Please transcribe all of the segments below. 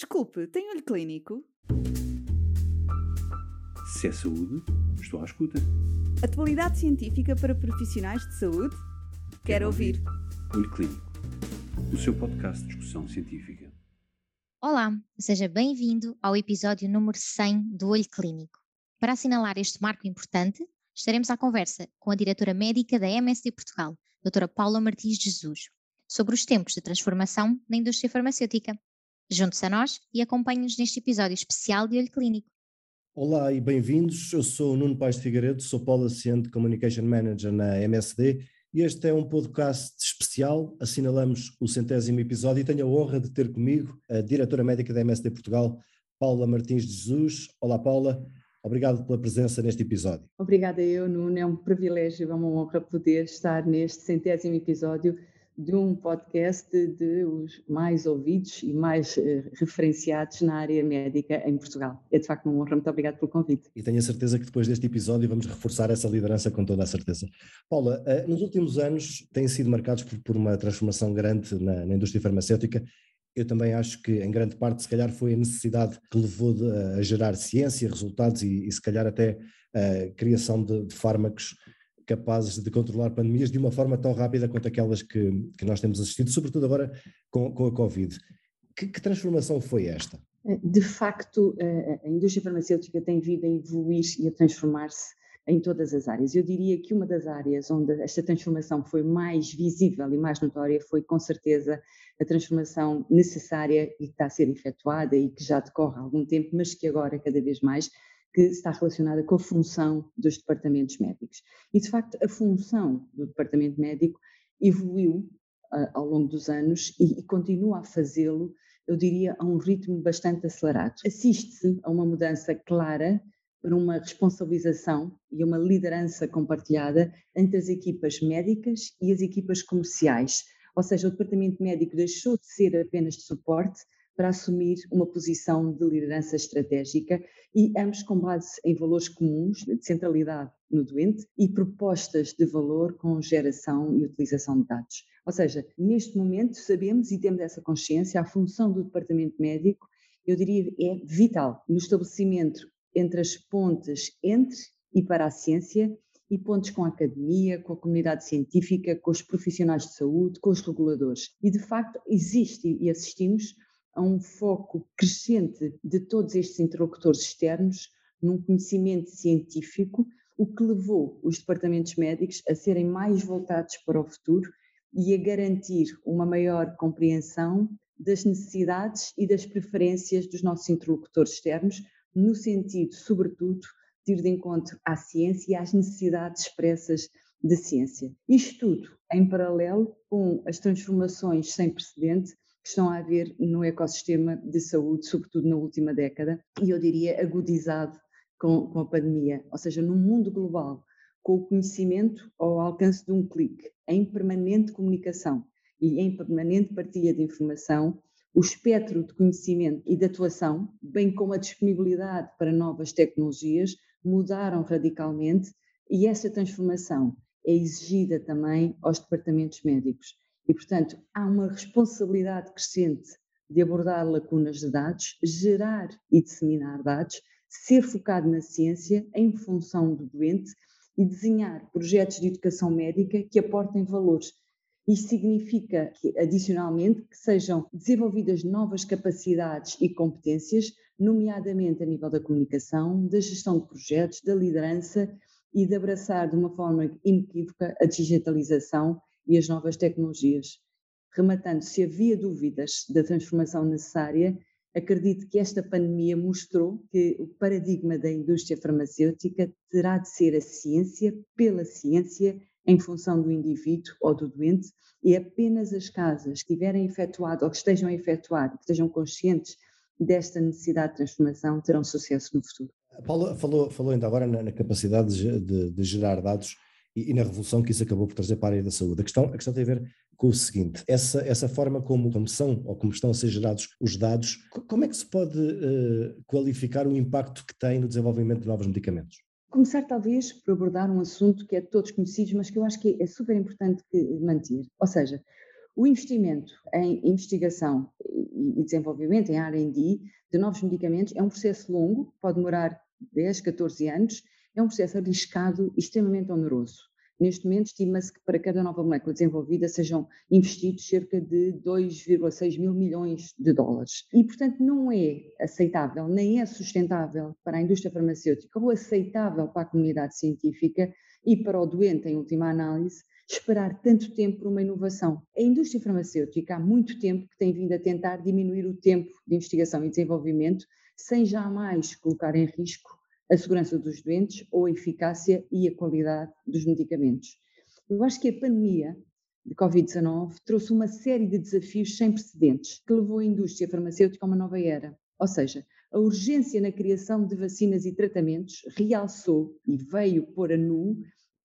Desculpe, tem olho clínico? Se é saúde, estou à escuta. Atualidade científica para profissionais de saúde? Quero, Quero ouvir. Olho Clínico, o seu podcast de discussão científica. Olá, seja bem-vindo ao episódio número 100 do Olho Clínico. Para assinalar este marco importante, estaremos à conversa com a diretora médica da MSD Portugal, doutora Paula Martins de Jesus, sobre os tempos de transformação na indústria farmacêutica. Junte-se a nós e acompanhe-nos neste episódio especial de Olho Clínico. Olá e bem-vindos. Eu sou o Nuno Paes de Figueiredo, sou Policy and Communication Manager na MSD e este é um podcast especial. Assinalamos o centésimo episódio e tenho a honra de ter comigo a diretora médica da MSD Portugal, Paula Martins de Jesus. Olá, Paula. Obrigado pela presença neste episódio. Obrigada eu, Nuno. É um privilégio, é uma honra poder estar neste centésimo episódio de um podcast de os mais ouvidos e mais uh, referenciados na área médica em Portugal. É de facto uma honra. Muito obrigada pelo convite. E tenho a certeza que depois deste episódio vamos reforçar essa liderança com toda a certeza. Paula, uh, nos últimos anos têm sido marcados por, uma transformação grande na, na indústria farmacêutica eu também acho que, em grande parte, se calhar foi a necessidade que levou a gerar ciência, resultados e, e, se calhar até a criação de, de, fármacos capazes de controlar pandemias de uma forma tão rápida quanto aquelas que, que nós temos assistido, sobretudo agora com, com a Covid. Que, que, transformação foi esta? De facto, a indústria farmacêutica tem vindo a evoluir e a transformar-se em todas as áreas. Eu diria que uma das áreas onde esta transformação foi mais visível e mais notória foi, com certeza, a transformação necessária e que está a ser efetuada e que já decorre há algum tempo, mas que agora, cada vez mais, que está relacionada com a função dos departamentos médicos. E, de facto, a função do departamento médico evoluiu uh, ao longo dos anos e, e continua a fazê-lo, eu diria, a um ritmo bastante acelerado. Assiste-se a uma mudança clara para uma responsabilização e uma liderança compartilhada entre as equipas médicas e as equipas comerciais. Ou seja, o departamento médico deixou de ser apenas de suporte para assumir uma posição de liderança estratégica e ambos com base em valores comuns de centralidade no doente e propostas de valor com geração e utilização de dados. Ou seja, neste momento sabemos e temos essa consciência, a função do departamento médico, eu diria, é vital no estabelecimento entre as pontes entre e para a ciência e pontes com a academia, com a comunidade científica, com os profissionais de saúde, com os reguladores. E de facto existe e assistimos a um foco crescente de todos estes interlocutores externos num conhecimento científico, o que levou os departamentos médicos a serem mais voltados para o futuro e a garantir uma maior compreensão das necessidades e das preferências dos nossos interlocutores externos, no sentido, sobretudo, de ir de encontro à ciência e às necessidades expressas da ciência. Isto tudo em paralelo com as transformações sem precedente que estão a haver no ecossistema de saúde, sobretudo na última década, e eu diria agudizado com, com a pandemia, ou seja, no mundo global, com o conhecimento ao alcance de um clique, em permanente comunicação e em permanente partilha de informação, o espectro de conhecimento e de atuação, bem como a disponibilidade para novas tecnologias, mudaram radicalmente e essa transformação é exigida também aos departamentos médicos. E, portanto, há uma responsabilidade crescente de abordar lacunas de dados, gerar e disseminar dados, ser focado na ciência em função do doente e desenhar projetos de educação médica que aportem valores. Isto significa que, adicionalmente, que sejam desenvolvidas novas capacidades e competências, nomeadamente a nível da comunicação, da gestão de projetos, da liderança e de abraçar de uma forma inequívoca a digitalização e as novas tecnologias. Rematando, se havia dúvidas da transformação necessária, acredito que esta pandemia mostrou que o paradigma da indústria farmacêutica terá de ser a ciência pela ciência em função do indivíduo ou do doente, e apenas as casas que tiverem efetuado ou que estejam a efetuar, que estejam conscientes desta necessidade de transformação, terão sucesso no futuro. A Paula falou, falou ainda agora na, na capacidade de, de, de, gerar dados e, e, na revolução que isso acabou por trazer para a área da saúde. A questão, a questão tem a ver com o seguinte: essa, essa forma como, como são ou como estão a ser gerados os dados, como é que se pode uh, qualificar o impacto que tem no desenvolvimento de novos medicamentos? Começar talvez por abordar um assunto que é de todos conhecidos, mas que eu acho que é super importante manter. Ou seja, O investimento em investigação e desenvolvimento, em R&D, de novos medicamentos é um processo longo, pode demorar 10, 14 anos, é um processo arriscado e extremamente oneroso. Neste momento, estima-se que para cada nova molécula desenvolvida sejam investidos cerca de 2,6 mil milhões de dólares. E, portanto, não é aceitável, nem é sustentável para a indústria farmacêutica ou aceitável para a comunidade científica e para o doente, em última análise, esperar tanto tempo por uma inovação. A indústria farmacêutica há muito tempo que tem vindo a tentar diminuir o tempo de investigação e desenvolvimento sem jamais colocar em risco a segurança dos doentes ou a eficácia e a qualidade dos medicamentos. Eu acho que a pandemia de Covid-19 trouxe uma série de desafios sem precedentes que levou a indústria farmacêutica a uma nova era. Ou seja, a urgência na criação de vacinas e tratamentos realçou e veio pôr a nu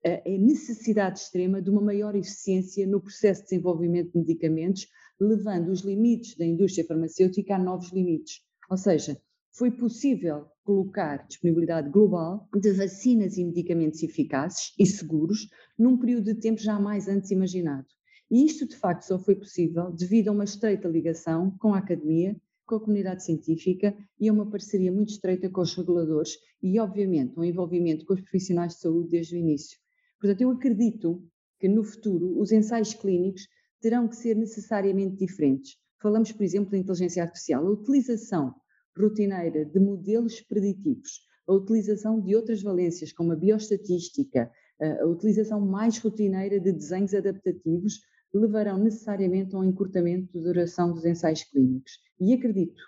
a necessidade extrema de uma maior eficiência no processo de desenvolvimento de medicamentos, levando os limites da indústria farmacêutica a novos limites. Ou seja, foi possível colocar disponibilidade global de vacinas e medicamentos eficazes e seguros num período de tempo jamais antes imaginado. E isto, de facto, só foi possível devido a uma estreita ligação com a academia, com a comunidade científica e a uma parceria muito estreita com os reguladores e, obviamente, um envolvimento com os profissionais de saúde desde o início. Portanto, eu acredito que no futuro os ensaios clínicos terão que ser necessariamente diferentes. Falamos, por exemplo, da inteligência artificial. A utilização rotineira de modelos preditivos, a utilização de outras valências, como a bioestatística, a utilização mais rotineira de desenhos adaptativos, levarão necessariamente a um encurtamento de duração dos ensaios clínicos. E acredito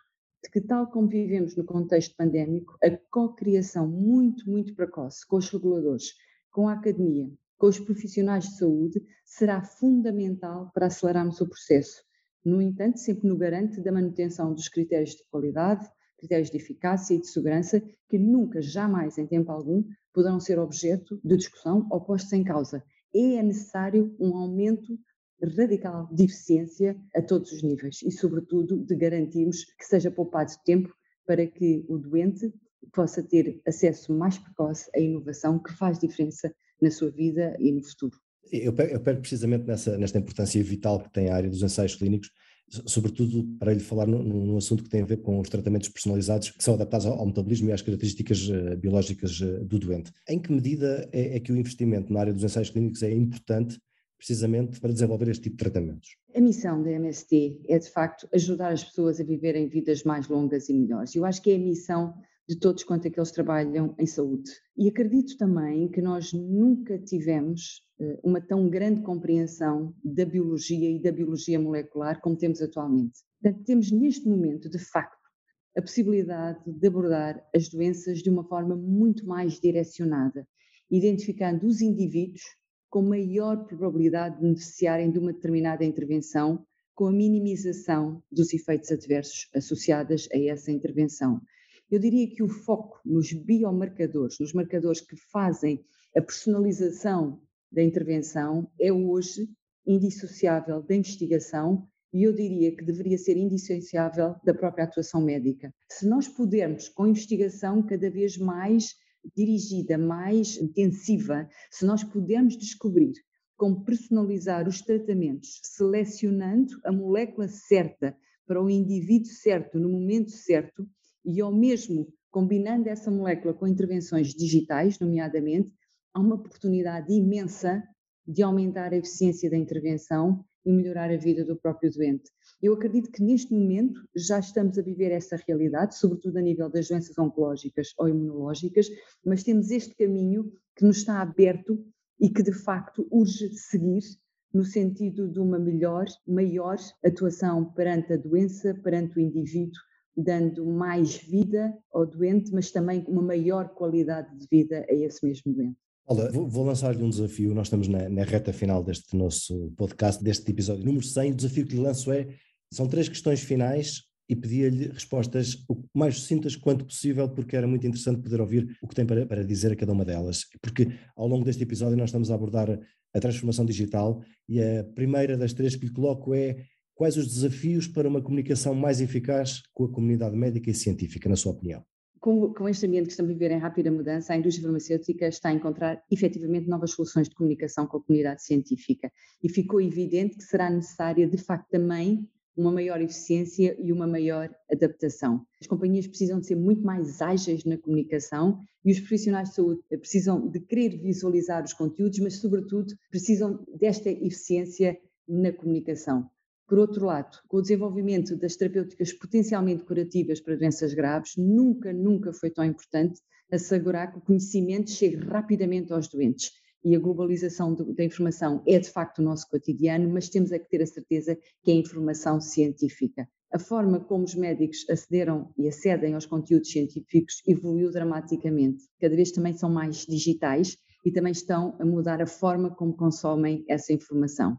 que, tal como vivemos no contexto pandémico, a co-criação muito, muito precoce com os reguladores, com a academia, com os profissionais de saúde, será fundamental para acelerarmos o processo. No entanto, sempre no garante da manutenção dos critérios de qualidade, critérios de eficácia e de segurança que nunca, jamais, em tempo algum, poderão ser objeto de discussão ou postos em causa. É necessário um aumento radical de eficiência a todos os níveis e, sobretudo, de garantirmos que seja poupado tempo para que o doente possa ter acesso mais precoce à inovação que faz diferença na sua vida e no futuro. Eu pego, precisamente nessa, nesta importância vital que tem a área dos ensaios clínicos, sobretudo para lhe falar num, assunto que tem a ver com os tratamentos personalizados que são adaptados ao, metabolismo e às características uh, biológicas uh, do doente. Em que medida é, é, que o investimento na área dos ensaios clínicos é importante precisamente para desenvolver este tipo de tratamentos? A missão da MST é, de facto, ajudar as pessoas a viverem vidas mais longas e melhores. Eu acho que é a missão de todos quanto aqueles trabalham em saúde. E acredito também que nós nunca tivemos eh, uma tão grande compreensão da biologia e da biologia molecular como temos atualmente. Portanto, temos neste momento, de facto, a possibilidade de abordar as doenças de uma forma muito mais direcionada, identificando os indivíduos com maior probabilidade de beneficiarem de uma determinada intervenção, com a minimização dos efeitos adversos associados a essa intervenção. Eu diria que o foco nos biomarcadores, nos marcadores que fazem a personalização da intervenção é hoje indissociável da investigação e eu diria que deveria ser indissociável da própria atuação médica. Se nós pudermos, com investigação cada vez mais dirigida, mais intensiva, se nós pudermos descobrir como personalizar os tratamentos, selecionando a molécula certa para o indivíduo certo, no momento certo, e ao mesmo combinando essa molécula com intervenções digitais, nomeadamente, há uma oportunidade imensa de aumentar a eficiência da intervenção e melhorar a vida do próprio doente. Eu acredito que neste momento já estamos a viver essa realidade, sobretudo a nível das doenças oncológicas ou imunológicas, mas temos este caminho que nos está aberto e que de facto urge seguir no sentido de uma melhor, maior atuação perante a doença, perante o indivíduo, dando mais vida ao doente, mas também uma maior qualidade de vida a esse mesmo doente. Vou, vou lançar-lhe um desafio. Nós estamos na, na, reta final deste nosso podcast, deste episódio número 100. O desafio que lhe lanço é: são três questões finais e pedia-lhe respostas o mais sucintas quanto possível, porque era muito interessante poder ouvir o que tem para, para dizer a cada uma delas. Porque ao longo deste episódio nós estamos a abordar a transformação digital e a primeira das três que lhe coloco é quais os desafios para uma comunicação mais eficaz com a comunidade médica e científica, na sua opinião? com, com, este ambiente que estamos a viver em rápida mudança, a indústria farmacêutica está a encontrar efetivamente novas soluções de comunicação com a comunidade científica e ficou evidente que será necessária, de facto, também uma maior eficiência e uma maior adaptação. As companhias precisam de ser muito mais ágeis na comunicação e os profissionais de saúde precisam de querer visualizar os conteúdos, mas, sobretudo, precisam desta eficiência na comunicação. Por outro lado, com o desenvolvimento das terapêuticas potencialmente curativas para doenças graves, nunca, nunca foi tão importante assegurar que o conhecimento chegue rapidamente aos doentes e a globalização da informação é de facto o nosso cotidiano, mas temos é que ter a certeza que é informação científica. A forma como os médicos acederam e acedem aos conteúdos científicos evoluiu dramaticamente. Cada vez também são mais digitais e também estão a mudar a forma como consomem essa informação.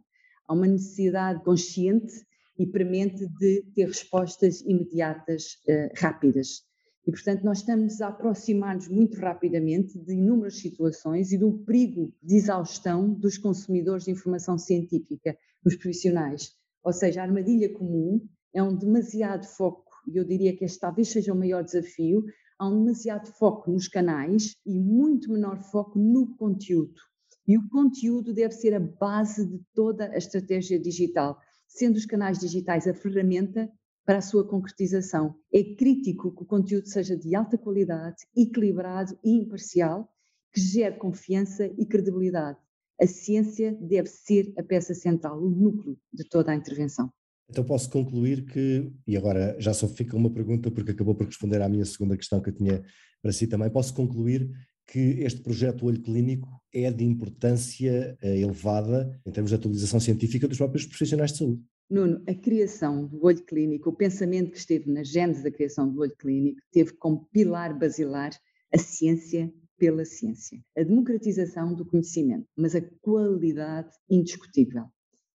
Há uma necessidade consciente e premente de ter respostas imediatas, uh, rápidas. E, portanto, nós estamos a aproximar-nos muito rapidamente de inúmeras situações e do perigo de exaustão dos consumidores de informação científica, dos profissionais. Ou seja, a armadilha comum é um demasiado foco, e eu diria que este talvez seja o maior desafio, há um demasiado foco nos canais e muito menor foco no conteúdo. E o conteúdo deve ser a base de toda a estratégia digital, sendo os canais digitais a ferramenta para a sua concretização. É crítico que o conteúdo seja de alta qualidade, equilibrado e imparcial, que gere confiança e credibilidade. A ciência deve ser a peça central, o núcleo de toda a intervenção. Então posso concluir que, e agora já só fica uma pergunta porque acabou por responder à minha segunda questão que eu tinha para si também, posso concluir que este projeto Olho Clínico é de importância eh, elevada em termos de atualização científica dos próprios profissionais de saúde. Nuno, a criação do olho clínico, o pensamento que esteve na gênese da criação do olho clínico, teve como pilar basilar a ciência pela ciência, a democratização do conhecimento, mas a qualidade indiscutível.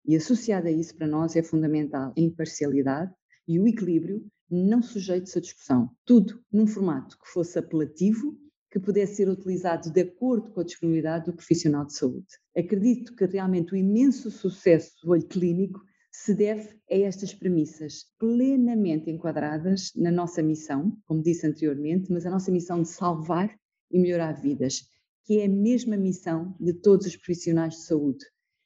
E associada a isso, para nós, é fundamental a imparcialidade e o equilíbrio não sujeitos à discussão. Tudo num formato que fosse apelativo, que pudesse ser utilizado de acordo com a disponibilidade do profissional de saúde. Acredito que realmente o imenso sucesso do olho clínico se deve a estas premissas plenamente enquadradas na nossa missão, como disse anteriormente, mas a nossa missão de salvar e melhorar vidas, que é a mesma missão de todos os profissionais de saúde.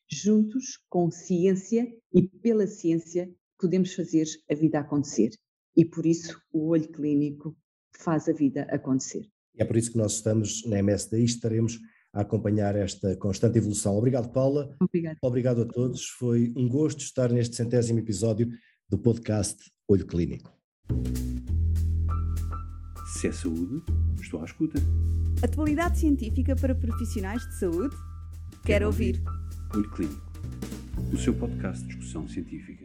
Juntos, com ciência e pela ciência, podemos fazer a vida acontecer. E por isso o olho clínico faz a vida acontecer. E é por isso que nós estamos na MSD e estaremos a acompanhar esta constante evolução. Obrigado, Paula. Obrigado. Obrigado a todos. Foi um gosto estar neste centésimo episódio do podcast Olho Clínico. Se é saúde, estou à escuta. Atualidade científica para profissionais de saúde? Quero, Quero ouvir. ouvir. Olho Clínico, o seu podcast de discussão científica.